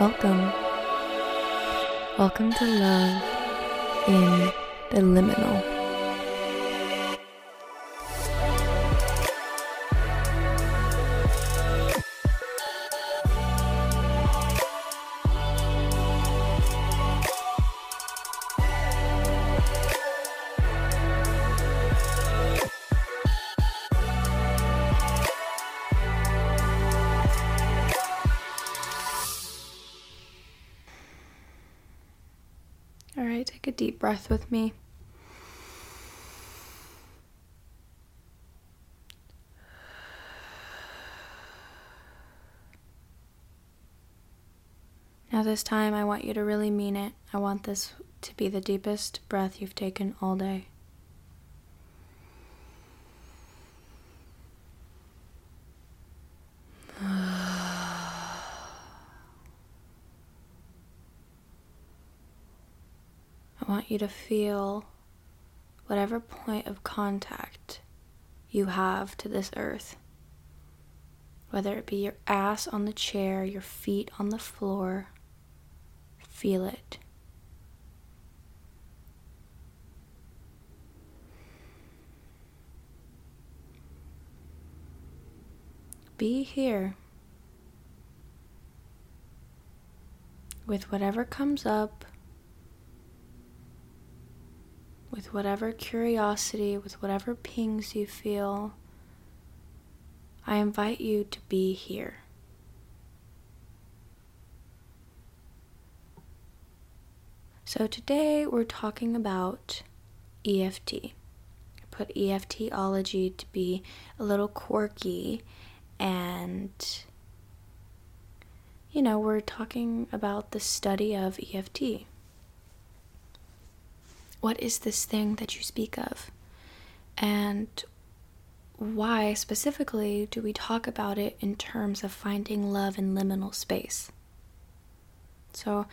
Welcome. Welcome to love in the liminal. Breath with me. Now, this time, I want you to really mean it. I want this to be the deepest breath you've taken all day. You to feel whatever point of contact you have to this earth. Whether it be your ass on the chair, your feet on the floor, feel it. Be here with whatever comes up with whatever curiosity, with whatever pings you feel, I invite you to be here. So today we're talking about EFT. I put EFTology to be a little quirky and you know, we're talking about the study of EFT. What is this thing that you speak of? And why specifically do we talk about it in terms of finding love in liminal space? So,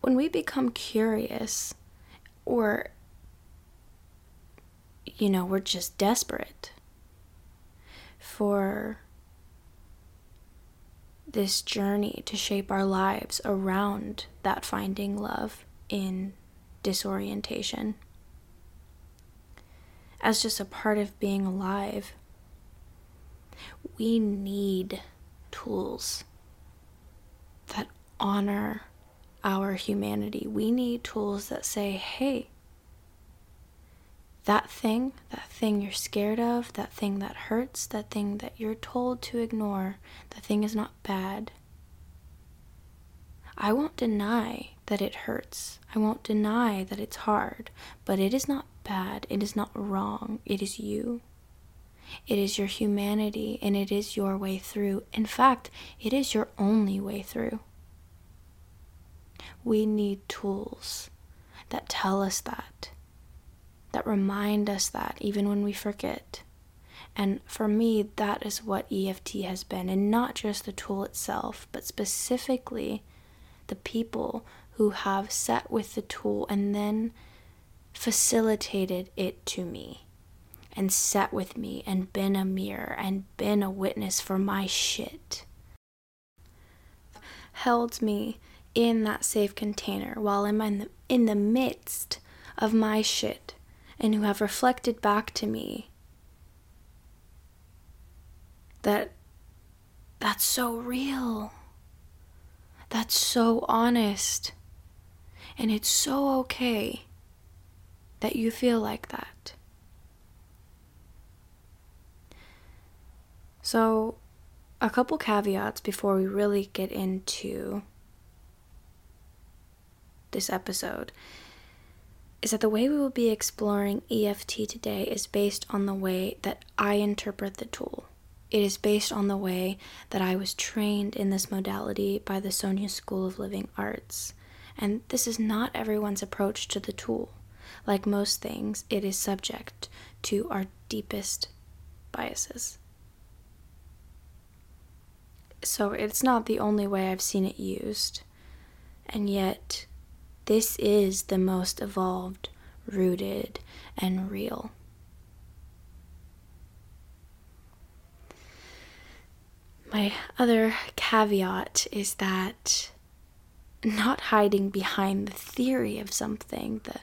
when we become curious, or, you know, we're just desperate for this journey to shape our lives around that finding love in disorientation as just a part of being alive. We need tools that honor our humanity. We need tools that say, hey, that thing, that thing you're scared of, that thing that hurts, that thing that you're told to ignore, that thing is not bad. I won't deny that it hurts. I won't deny that it's hard, but it is not bad. It is not wrong. It is you. It is your humanity and it is your way through. In fact, it is your only way through. We need tools that tell us that, that remind us that even when we forget. And for me, that is what EFT has been, and not just the tool itself, but specifically the people who have sat with the tool and then facilitated it to me and sat with me and been a mirror and been a witness for my shit. Held me in that safe container while I'm in the, in the midst of my shit and who have reflected back to me that that's so real. That's so honest. And it's so okay that you feel like that. So, a couple caveats before we really get into this episode is that the way we will be exploring EFT today is based on the way that I interpret the tool. It is based on the way that I was trained in this modality by the Sonia School of Living Arts. And this is not everyone's approach to the tool. Like most things, it is subject to our deepest biases. So it's not the only way I've seen it used. And yet, this is the most evolved, rooted, and real. My other caveat is that not hiding behind the theory of something, the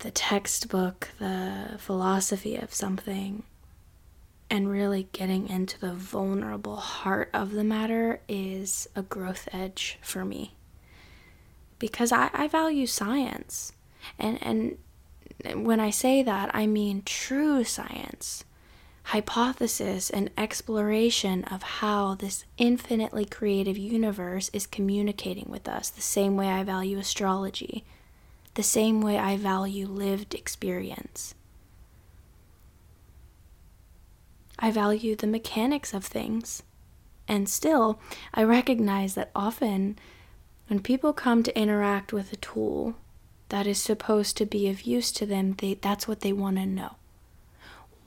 the textbook, the philosophy of something, and really getting into the vulnerable heart of the matter is a growth edge for me. Because I, I value science. And and when I say that, I mean true science hypothesis and exploration of how this infinitely creative universe is communicating with us, the same way I value astrology, the same way I value lived experience. I value the mechanics of things. And still, I recognize that often when people come to interact with a tool that is supposed to be of use to them, they, that's what they want to know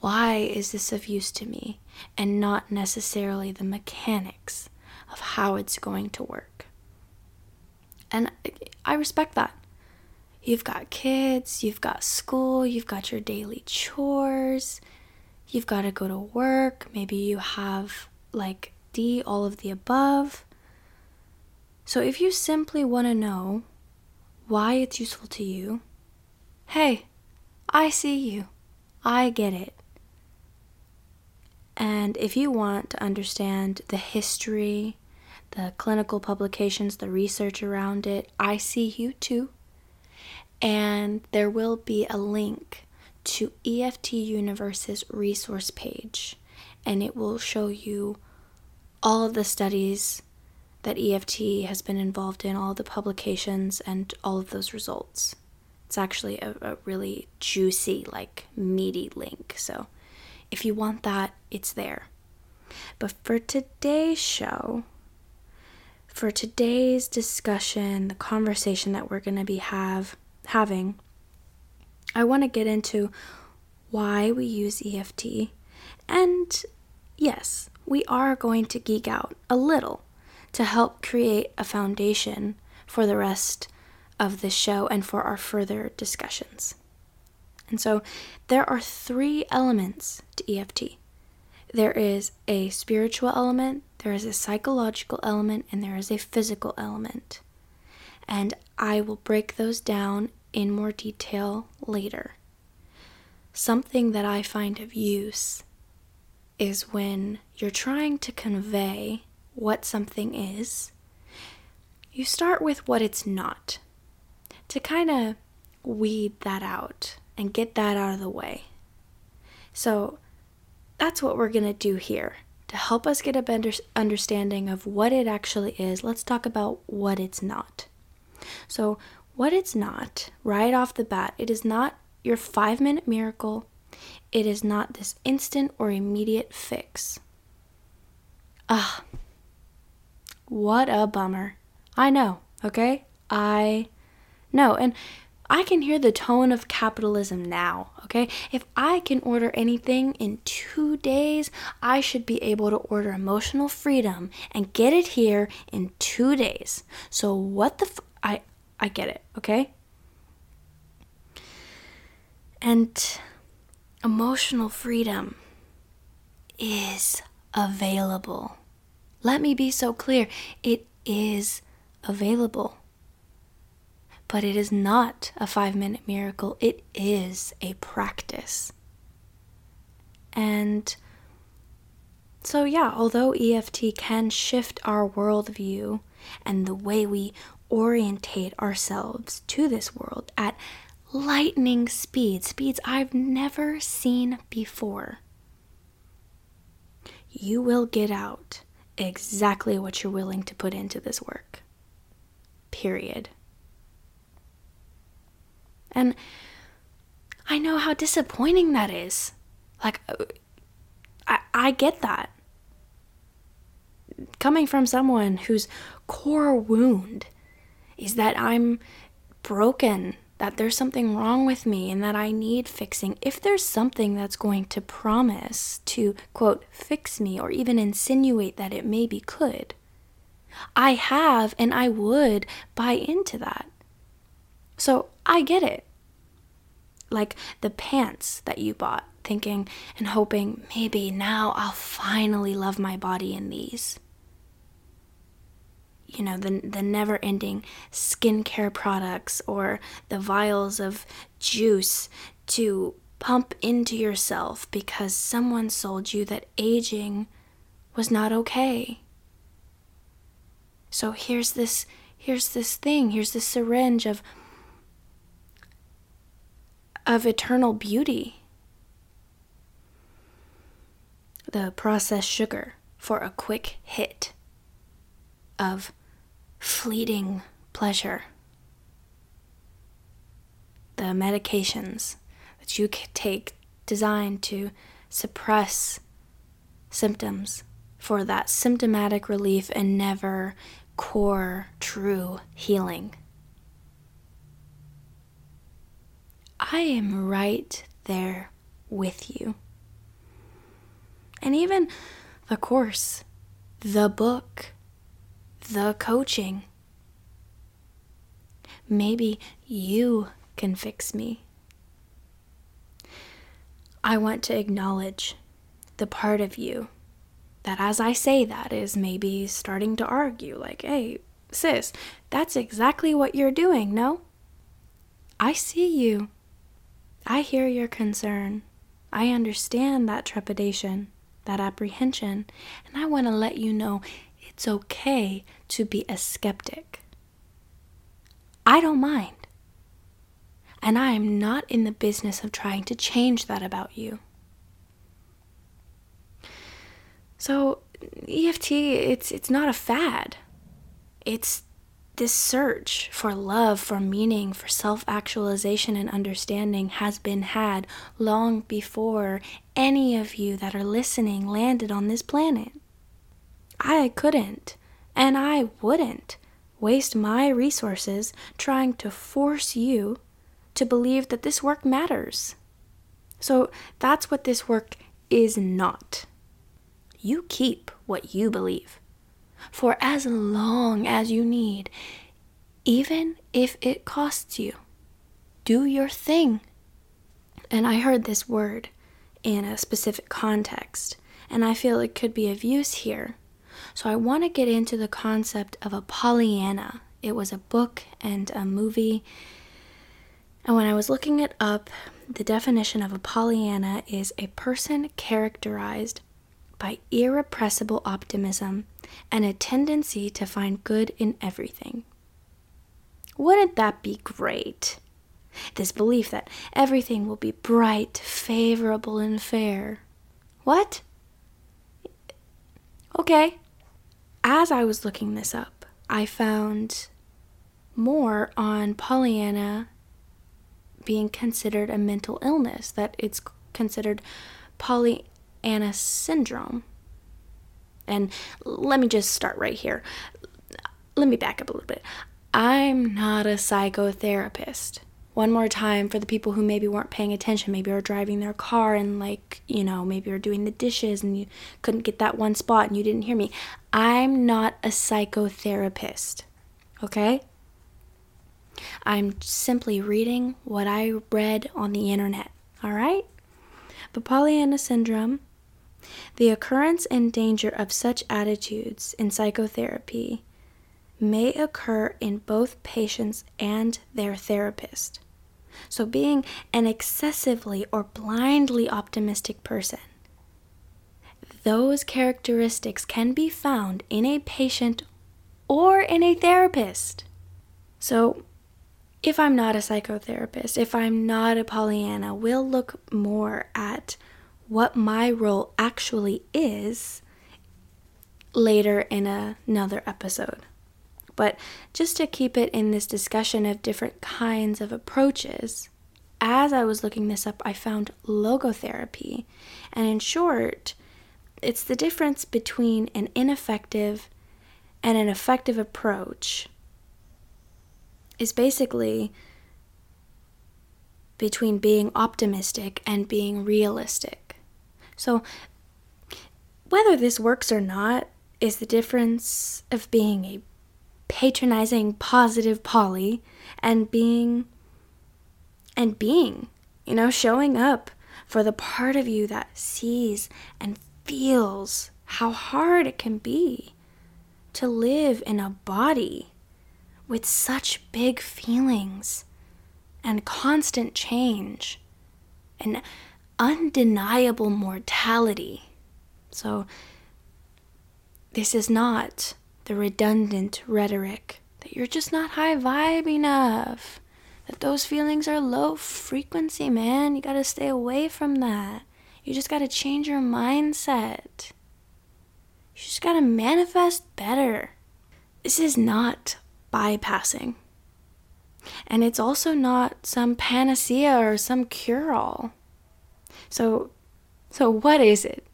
why is this of use to me and not necessarily the mechanics of how it's going to work. And I respect that. You've got kids, you've got school, you've got your daily chores, you've got to go to work, maybe you have like D, all of the above. So if you simply want to know why it's useful to you, hey, I see you. I get it. And if you want to understand the history, the clinical publications, the research around it, I see you too. And there will be a link to EFT Universe's resource page, and it will show you all of the studies that EFT has been involved in, all the publications, and all of those results. It's actually a, a really juicy, like meaty link. So if you want that, it's there. But for today's show, for today's discussion, the conversation that we're going to be have having, I want to get into why we use EFT. And yes, we are going to geek out a little to help create a foundation for the rest of the show and for our further discussions. And so there are three elements to EFT there is a spiritual element, there is a psychological element, and there is a physical element. And I will break those down in more detail later. Something that I find of use is when you're trying to convey what something is, you start with what it's not to kind of weed that out and get that out of the way. So that's what we're going to do here. To help us get a better understanding of what it actually is, let's talk about what it's not. So, what it's not, right off the bat, it is not your five minute miracle. It is not this instant or immediate fix. Ah, what a bummer. I know, okay? I know. And I can hear the tone of capitalism now, okay? If I can order anything in two days, I should be able to order emotional freedom and get it here in two days. So what the f- I I get it, okay? And emotional freedom is available. Let me be so clear. It is available but it is not a five minute miracle, it is a practice. And so, yeah, although EFT can shift our worldview and the way we orientate ourselves to this world at lightning speed, speeds I've never seen before, you will get out exactly what you're willing to put into this work. Period. And I know how disappointing that is. Like, I, I get that. Coming from someone whose core wound is that I'm broken, that there's something wrong with me, and that I need fixing. If there's something that's going to promise to, quote, fix me, or even insinuate that it maybe could, I have and I would buy into that. So I get it. Like the pants that you bought, thinking and hoping maybe now I'll finally love my body in these. you know, the, the never ending skincare products or the vials of juice to pump into yourself because someone sold you that aging was not okay. So here's this here's this thing, here's this syringe of of eternal beauty. The processed sugar for a quick hit of fleeting pleasure. The medications that you take designed to suppress symptoms for that symptomatic relief and never core true healing. I am right there with you. And even the course, the book, the coaching. Maybe you can fix me. I want to acknowledge the part of you that, as I say that, is maybe starting to argue, like, hey, sis, that's exactly what you're doing, no? I see you. I hear your concern. I understand that trepidation, that apprehension, and I want to let you know it's okay to be a skeptic. I don't mind. And I am not in the business of trying to change that about you. So, EFT, it's, it's not a fad. It's this search for love, for meaning, for self actualization and understanding has been had long before any of you that are listening landed on this planet. I couldn't, and I wouldn't, waste my resources trying to force you to believe that this work matters. So that's what this work is not. You keep what you believe for as long as you need, even if it costs you. Do your thing. And I heard this word in a specific context, and I feel it could be of use here. So I want to get into the concept of a Pollyanna. It was a book and a movie and when I was looking it up, the definition of a Pollyanna is a person characterized by irrepressible optimism and a tendency to find good in everything. Wouldn't that be great? This belief that everything will be bright, favorable, and fair. What? Okay. As I was looking this up, I found more on Pollyanna being considered a mental illness, that it's considered Pollyanna syndrome. And let me just start right here. Let me back up a little bit. I'm not a psychotherapist. One more time for the people who maybe weren't paying attention, maybe are driving their car and, like, you know, maybe are doing the dishes and you couldn't get that one spot and you didn't hear me. I'm not a psychotherapist, okay? I'm simply reading what I read on the internet, all right? But Pollyanna syndrome, the occurrence and danger of such attitudes in psychotherapy may occur in both patients and their therapist. So, being an excessively or blindly optimistic person, those characteristics can be found in a patient or in a therapist. So, if I'm not a psychotherapist, if I'm not a Pollyanna, we'll look more at what my role actually is later in a, another episode. But just to keep it in this discussion of different kinds of approaches, as I was looking this up, I found logotherapy. And in short, it's the difference between an ineffective and an effective approach is basically between being optimistic and being realistic. So, whether this works or not is the difference of being a patronizing, positive Polly and being, and being, you know, showing up for the part of you that sees and feels how hard it can be to live in a body with such big feelings and constant change and undeniable mortality. So, this is not the redundant rhetoric that you're just not high vibe enough, that those feelings are low frequency, man. You gotta stay away from that. You just gotta change your mindset. You just gotta manifest better. This is not bypassing. And it's also not some panacea or some cure all. So, so what is it?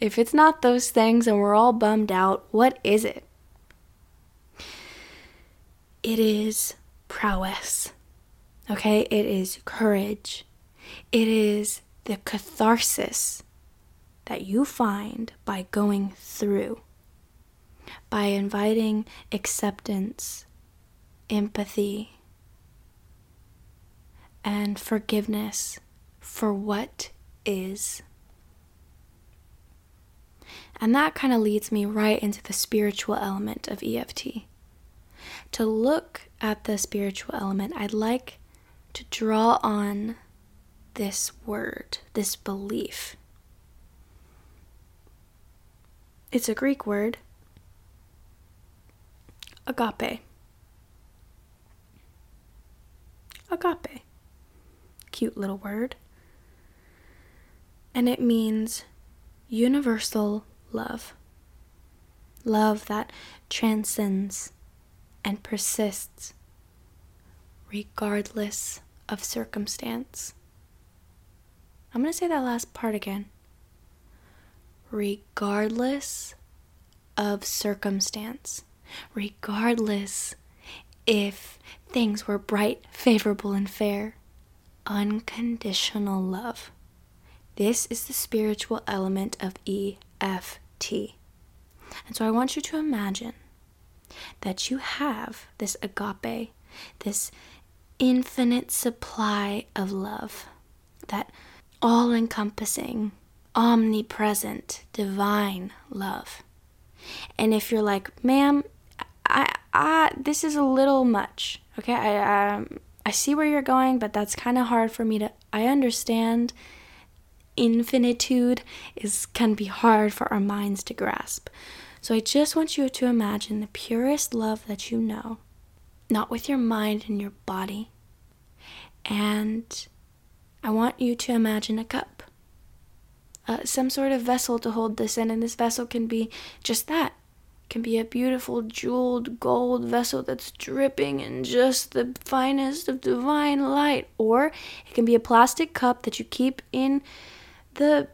If it's not those things and we're all bummed out, what is it? It is prowess. Okay? It is courage. It is the catharsis that you find by going through, by inviting acceptance, empathy, and forgiveness for what is. And that kind of leads me right into the spiritual element of EFT. To look at the spiritual element, I'd like to draw on this word, this belief. It's a Greek word, agape. Agape. Cute little word. And it means universal love. Love that transcends and persists regardless of circumstance. I'm going to say that last part again. Regardless of circumstance, regardless if things were bright, favorable, and fair, unconditional love. This is the spiritual element of EFT. And so I want you to imagine that you have this agape, this infinite supply of love, that all encompassing, omnipresent, divine love. And if you're like, ma'am, I, I, this is a little much, okay? I, um, I see where you're going, but that's kind of hard for me to. I understand infinitude is can be hard for our minds to grasp. So I just want you to imagine the purest love that you know, not with your mind and your body. And I want you to imagine a cup, uh, some sort of vessel to hold this in, and this vessel can be just that. Can be a beautiful jeweled gold vessel that's dripping in just the finest of divine light, or it can be a plastic cup that you keep in the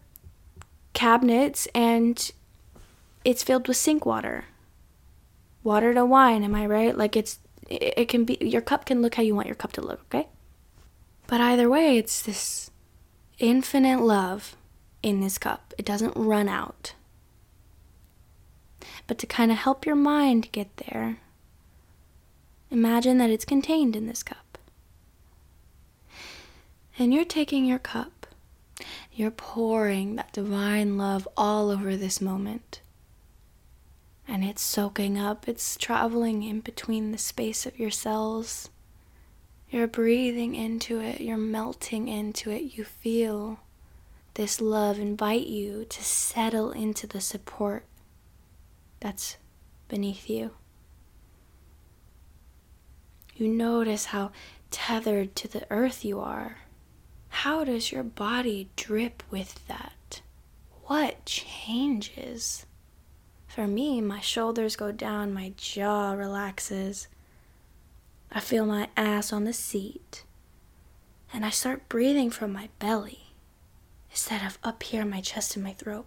cabinets and it's filled with sink water. Water to wine, am I right? Like it's it, can be your cup can look how you want your cup to look, okay? But either way, it's this infinite love in this cup. It doesn't run out. But to kind of help your mind get there, imagine that it's contained in this cup. And you're taking your cup, you're pouring that divine love all over this moment and it's soaking up, it's traveling in between the space of your cells. You're breathing into it, you're melting into it. You feel this love invite you to settle into the support that's beneath you. You notice how tethered to the earth you are. How does your body drip with that? What changes? For me, my shoulders go down, my jaw relaxes. I feel my ass on the seat. And I start breathing from my belly instead of up here my chest and my throat.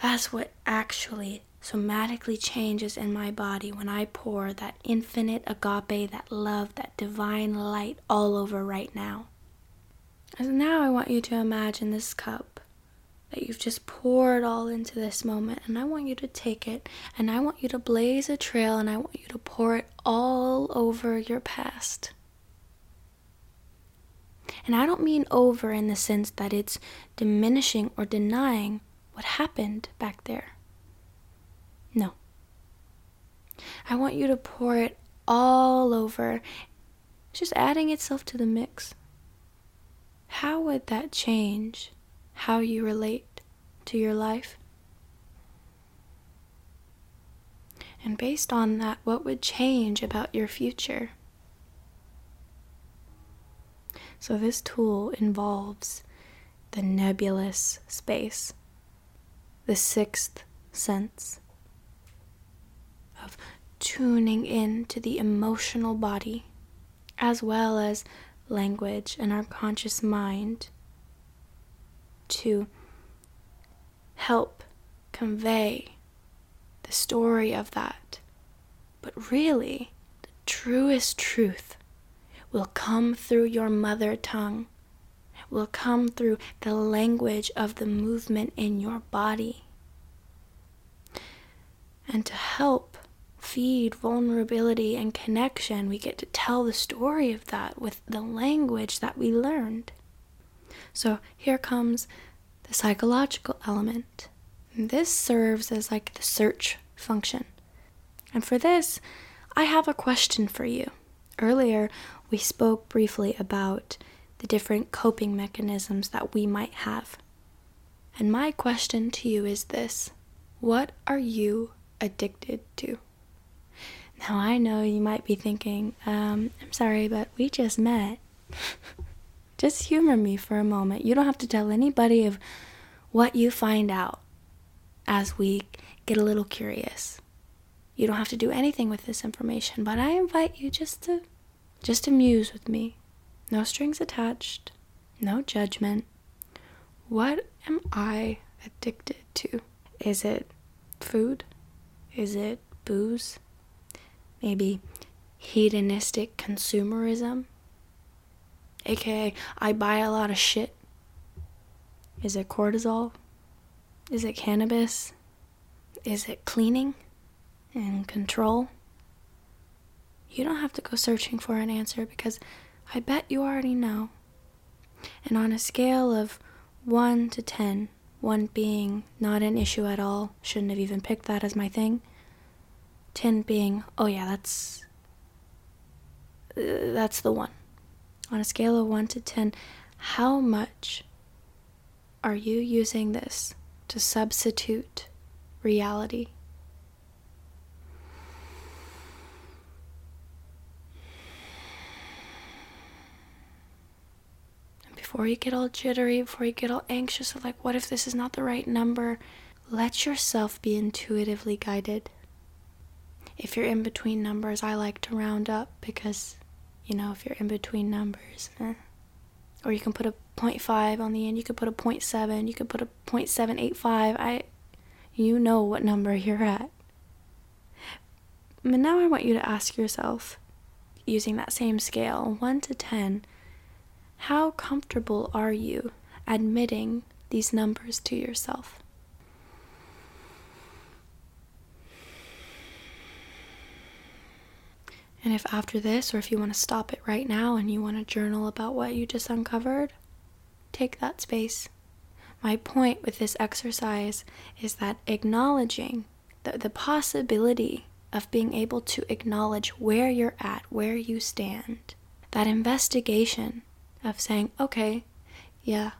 That's what actually somatically changes in my body when I pour that infinite agape, that love, that divine light all over right now. And now I want you to imagine this cup that you've just poured all into this moment. And I want you to take it and I want you to blaze a trail and I want you to pour it all over your past. And I don't mean over in the sense that it's diminishing or denying what happened back there. No. I want you to pour it all over, just adding itself to the mix. How would that change how you relate to your life? And based on that, what would change about your future? So, this tool involves the nebulous space, the sixth sense of tuning in to the emotional body, as well as language and our conscious mind to help convey the story of that. But really, the truest truth will come through your mother tongue, will come through the language of the movement in your body. And to help feed vulnerability and connection, we get to tell the story of that with the language that we learned. So here comes the psychological element. This serves as like the search function. And for this, I have a question for you. Earlier, we spoke briefly about the different coping mechanisms that we might have. And my question to you is this What are you addicted to? Now, I know you might be thinking, um, I'm sorry, but we just met. just humor me for a moment. You don't have to tell anybody of what you find out as we get a little curious. You don't have to do anything with this information, but I invite you just to just to muse with me. No strings attached, no judgment. What am I addicted to? Is it food? Is it booze? Maybe hedonistic consumerism? AKA, I buy a lot of shit is it cortisol? Is it cannabis? Is it cleaning and control? You don't have to go searching for an answer because I bet you already know. And on a scale of 1 to 10, 1 being not an issue at all, shouldn't have even picked that as my thing, 10 being, oh yeah, that's uh, that's the one. On a scale of 1 to 10, how much are you using this to substitute reality? before you get all jittery, before you get all anxious of like, what if this is not the right number? Let yourself be intuitively guided. If you're in between numbers, I like to round up because, you know, if you're in between numbers, eh. or you can put a 0.5 on the end. You could put a 0.7. You could put a 0.785. I, you know what number you're at. But now I want you to ask yourself, using that same scale, 1 to 10, how comfortable are you admitting these numbers to yourself? And if after this, or if you want to stop it right now and you want to journal about what you just uncovered, take that space. My point with this exercise is that acknowledging the, the possibility of being able to acknowledge where you're at, where you stand, that investigation of saying, okay, yeah,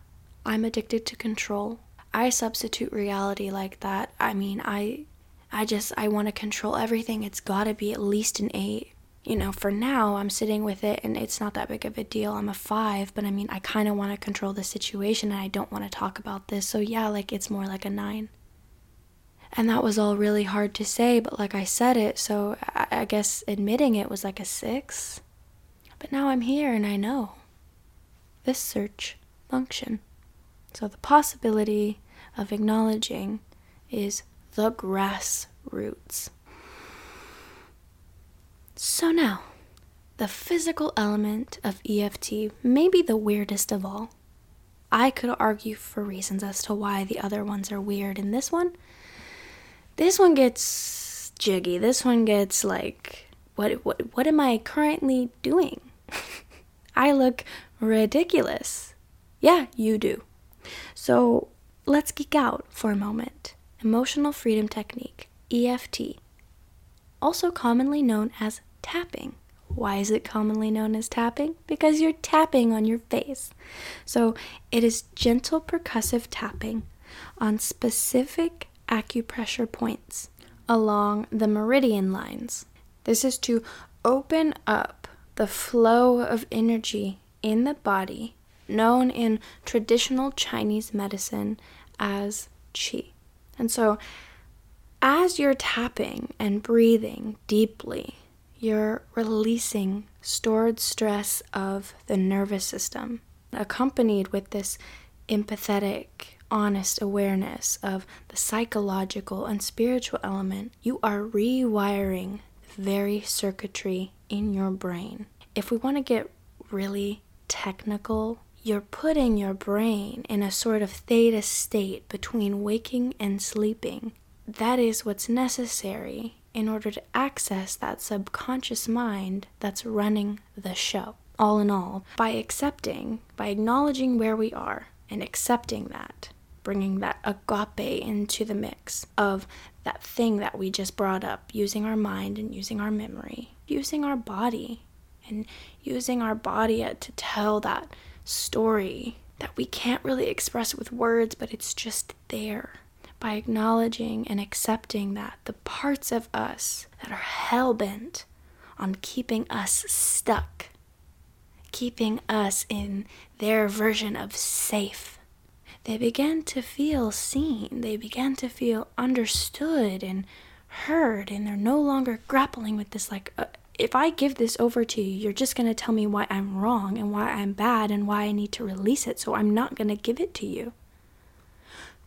I'm addicted to control. I substitute reality like that. I mean, I I just I want to control everything. It's got to be at least an 8 you know, for now, I'm sitting with it and it's not that big of a deal. I'm a five, but I mean, I kind of want to control the situation and I don't want to talk about this. So, yeah, like it's more like a nine. And that was all really hard to say, but like I said it, so I, I guess admitting it was like a six. But now I'm here and I know this search function. So, the possibility of acknowledging is the grassroots. So now, the physical element of EFT may be the weirdest of all. I could argue for reasons as to why the other ones are weird. In this one, this one gets jiggy. This one gets like, what what what am I currently doing? I look ridiculous. Yeah, you do. So let's geek out for a moment. Emotional freedom technique, EFT. also commonly known as tapping. Why is it commonly known as tapping? Because you're tapping on your face. So it is gentle percussive tapping on specific acupressure points along the meridian lines. This is to open up the flow of energy in the body, known in traditional Chinese medicine as qi. And so, as you're tapping and breathing deeply, you're releasing stored stress of the nervous system, accompanied with this empathetic, honest awareness of the psychological and spiritual element. You are rewiring the very circuitry in your brain. If we want to get really technical, you're putting your brain in a sort of theta state between waking and sleeping. That is what's necessary in order to access that subconscious mind that's running the show. All in all, by accepting, by acknowledging where we are and accepting that, bringing that agape into the mix of that thing that we just brought up, using our mind and using our memory, using our body and using our body to tell that story that we can't really express with words, but it's just there by acknowledging and accepting that the parts of us that are hell bent on keeping us stuck, keeping us in their version of safe, they began to feel seen, they began to feel understood and heard, and they're no longer grappling with this like, uh, if I give this over to you, you're just going to tell me why I'm wrong and why I'm bad and why I need to release it, so I'm not going to give it to you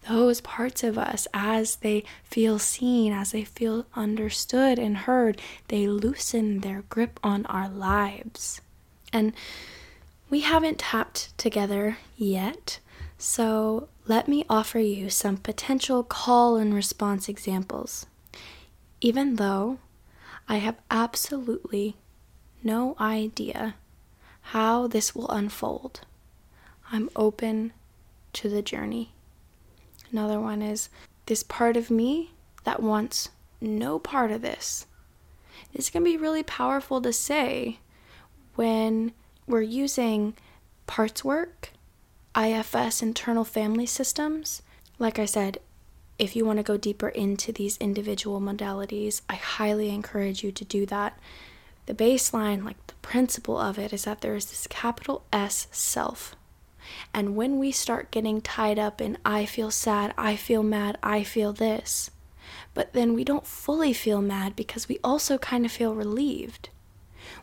those parts of us, as they feel seen, as they feel understood and heard, they loosen their grip on our lives. And we haven't tapped together yet, so let me offer you some potential call and response examples. Even though I have absolutely no idea how this will unfold, I'm open to the journey. Another one is this part of me that wants no part of this. This can be really powerful to say when we're using parts work, IFS, internal family systems. Like I said, if you want to go deeper into these individual modalities, I highly encourage you to do that. The baseline, like the principle of it, is that there is this capital S self and when we start getting tied up in, I feel sad, I feel mad, I feel this, but then we don't fully feel mad because we also kind of feel relieved.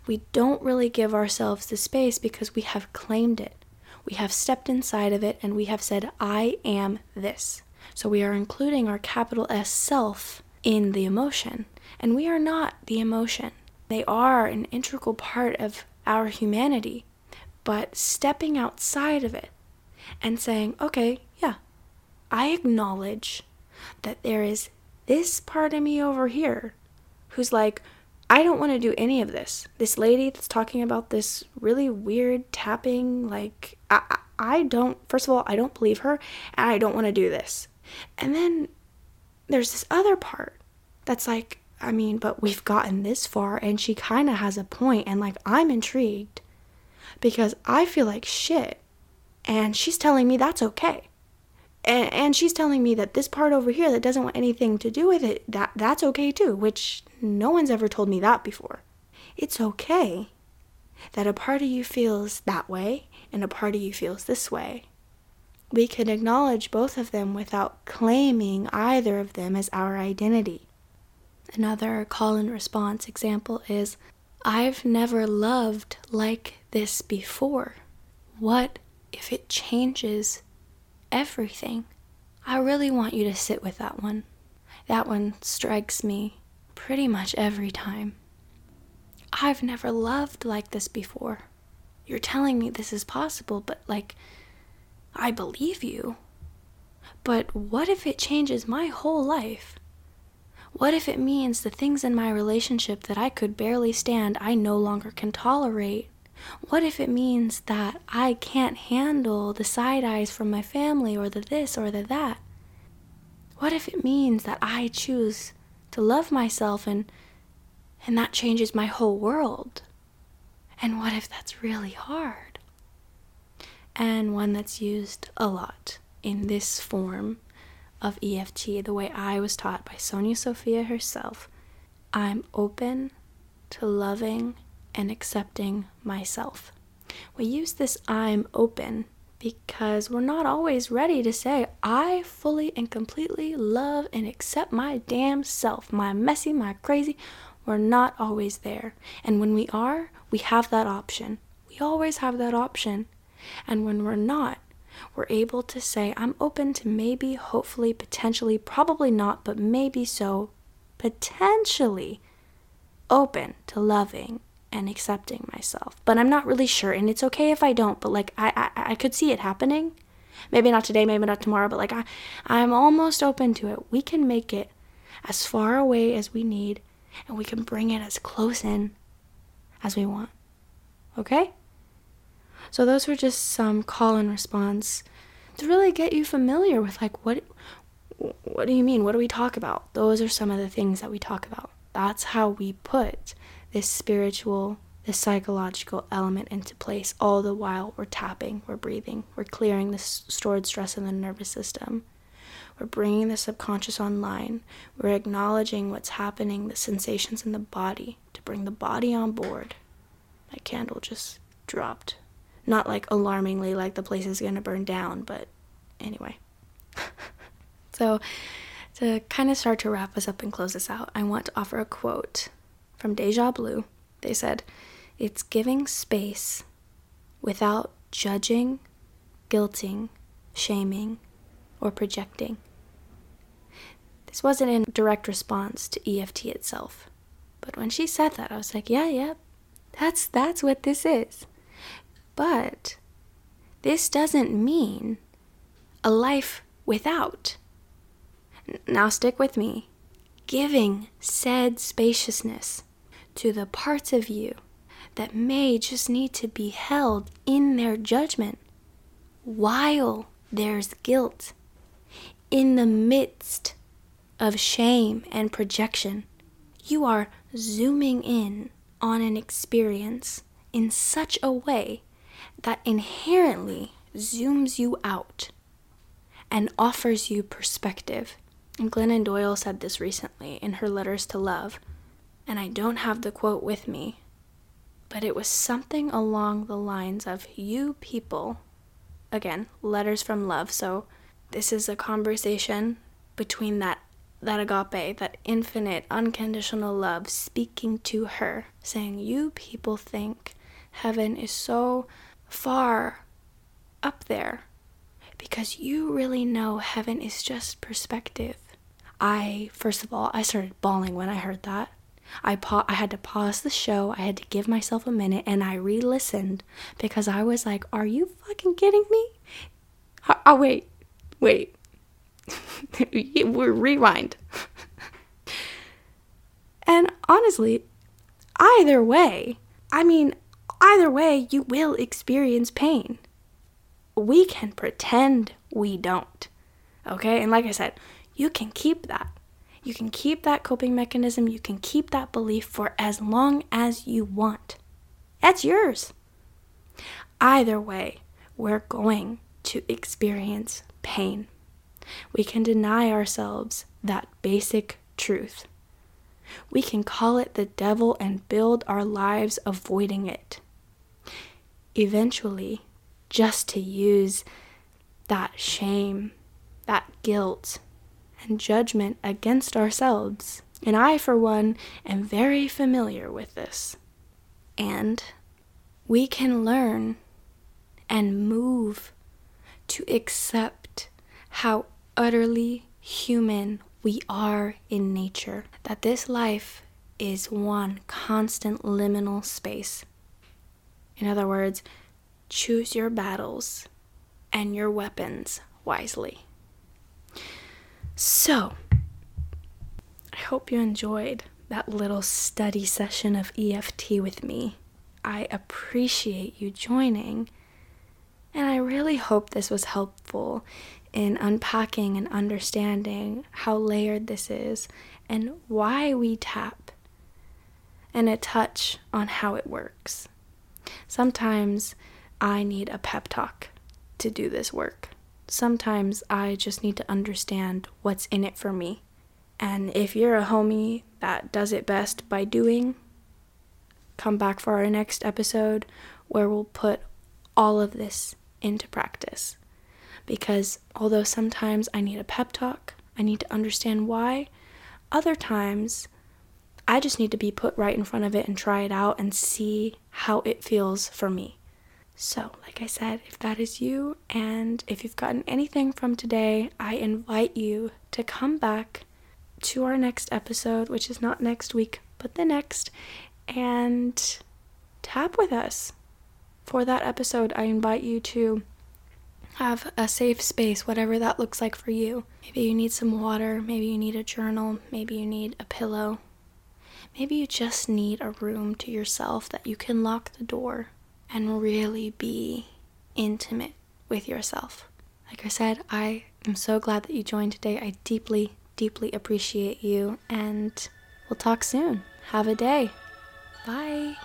We don't really give ourselves the space because we have claimed it. We have stepped inside of it and we have said, I am this. So we are including our capital S self in the emotion. And we are not the emotion, they are an integral part of our humanity but stepping outside of it and saying, okay, yeah, I acknowledge that there is this part of me over here who's like, I don't want to do any of this. This lady that's talking about this really weird tapping, like, I, I don't, first of all, I don't believe her, and I don't want to do this. And then there's this other part that's like, I mean, but we've gotten this far, and she kind of has a point, and like, I'm intrigued because I feel like shit. And she's telling me that's okay. And, and she's telling me that this part over here that doesn't want anything to do with it, that that's okay too, which no one's ever told me that before. It's okay that a part of you feels that way and a part of you feels this way. We can acknowledge both of them without claiming either of them as our identity. Another call and response example is I've never loved like this before. What if it changes everything? I really want you to sit with that one. That one strikes me pretty much every time. I've never loved like this before. You're telling me this is possible, but like, I believe you. But what if it changes my whole life? What if it means the things in my relationship that I could barely stand, I no longer can tolerate? What if it means that I can't handle the side eyes from my family or the this or the that? What if it means that I choose to love myself and And that changes my whole world. And what if that's really hard? And one that's used a lot in this form of EFT, the way I was taught by Sonia Sophia herself. I'm open to loving and accepting myself. We use this I'm open because we're not always ready to say, I fully and completely love and accept my damn self, my messy, my crazy. We're not always there. And when we are, we have that option. We always have that option. And when we're not, we're able to say, I'm open to maybe, hopefully, potentially, probably not, but maybe so, potentially open to loving and accepting myself. But I'm not really sure, and it's okay if I don't, but like I, I, I could see it happening. Maybe not today, maybe not tomorrow, but like I, I'm almost open to it. We can make it as far away as we need, and we can bring it as close in as we want. Okay? So those were just some call and response to really get you familiar with like what what do you mean? What do we talk about? Those are some of the things that we talk about. That's how we put this spiritual, this psychological element into place all the while we're tapping, we're breathing, we're clearing the stored stress in the nervous system. We're bringing the subconscious online. We're acknowledging what's happening, the sensations in the body to bring the body on board. My candle just dropped not like alarmingly like the place is going to burn down, but anyway. so, to kind of start to wrap us up and close this out, I want to offer a quote from Deja Blue. They said, It's giving space without judging, guilting, shaming, or projecting. This wasn't in direct response to EFT itself. But when she said that, I was like, yeah, yeah, that's that's what this is. But this doesn't mean a life without. Now, stick with me. Giving said spaciousness to the parts of you that may just need to be held in their judgment while there's guilt, in the midst of shame and projection. You are zooming in on an experience in such a way that inherently zooms you out and offers you perspective. And Glennon Doyle said this recently in her letters to love, and I don't have the quote with me, but it was something along the lines of you people, again, letters from love. So this is a conversation between that that agape, that infinite, unconditional love speaking to her, saying, You people think heaven is so far up there because you really know heaven is just perspective. I, first of all, I started bawling when I heard that. I pa- I had to pause the show. I had to give myself a minute and I re-listened because I was like, "Are you fucking kidding me?" Uh, oh, wait. Wait. Rewind. and honestly, either way, I mean, Either way, you will experience pain. We can pretend we don't. Okay? And like I said, you can keep that. You can keep that coping mechanism. You can keep that belief for as long as you want. That's yours. Either way, we're going to experience pain. We can deny ourselves that basic truth. We can call it the devil and build our lives avoiding it eventually just to use that shame, that guilt, and judgment against ourselves. And I, for one, am very familiar with this. And we can learn and move to accept how utterly human we are in nature. That this life is one constant liminal space in other words, choose your battles and your weapons wisely. So, I hope you enjoyed that little study session of EFT with me. I appreciate you joining, and I really hope this was helpful in unpacking and understanding how layered this is and why we tap and a touch on how it works. Sometimes I need a pep talk to do this work. Sometimes I just need to understand what's in it for me. And if you're a homie that does it best by doing, come back for our next episode where we'll put all of this into practice. Because although sometimes I need a pep talk, I need to understand why, other times I just need to be put right in front of it and try it out and see how it feels for me. So, like I said, if that is you and if you've gotten anything from today, I invite you to come back to our next episode, which is not next week, but the next, and tap with us. For that episode, I invite you to have a safe space, whatever that looks like for you. Maybe you need some water, maybe you need a journal, maybe you need a pillow. Maybe you just need a room to yourself that you can lock the door and really be intimate with yourself. Like I said, I am so glad that you joined today. I deeply, deeply appreciate you, and we'll talk soon. Have a day. Bye.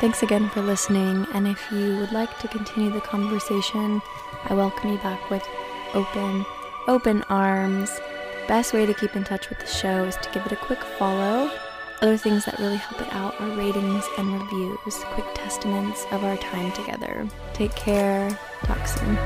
Thanks again for listening, and if you would like to continue the conversation, I welcome you back with open, open arms. The Best way to keep in touch with the show is to give it a quick follow. Other things that really help it out are ratings and reviews, quick testaments of our time together. Take care. Talk soon.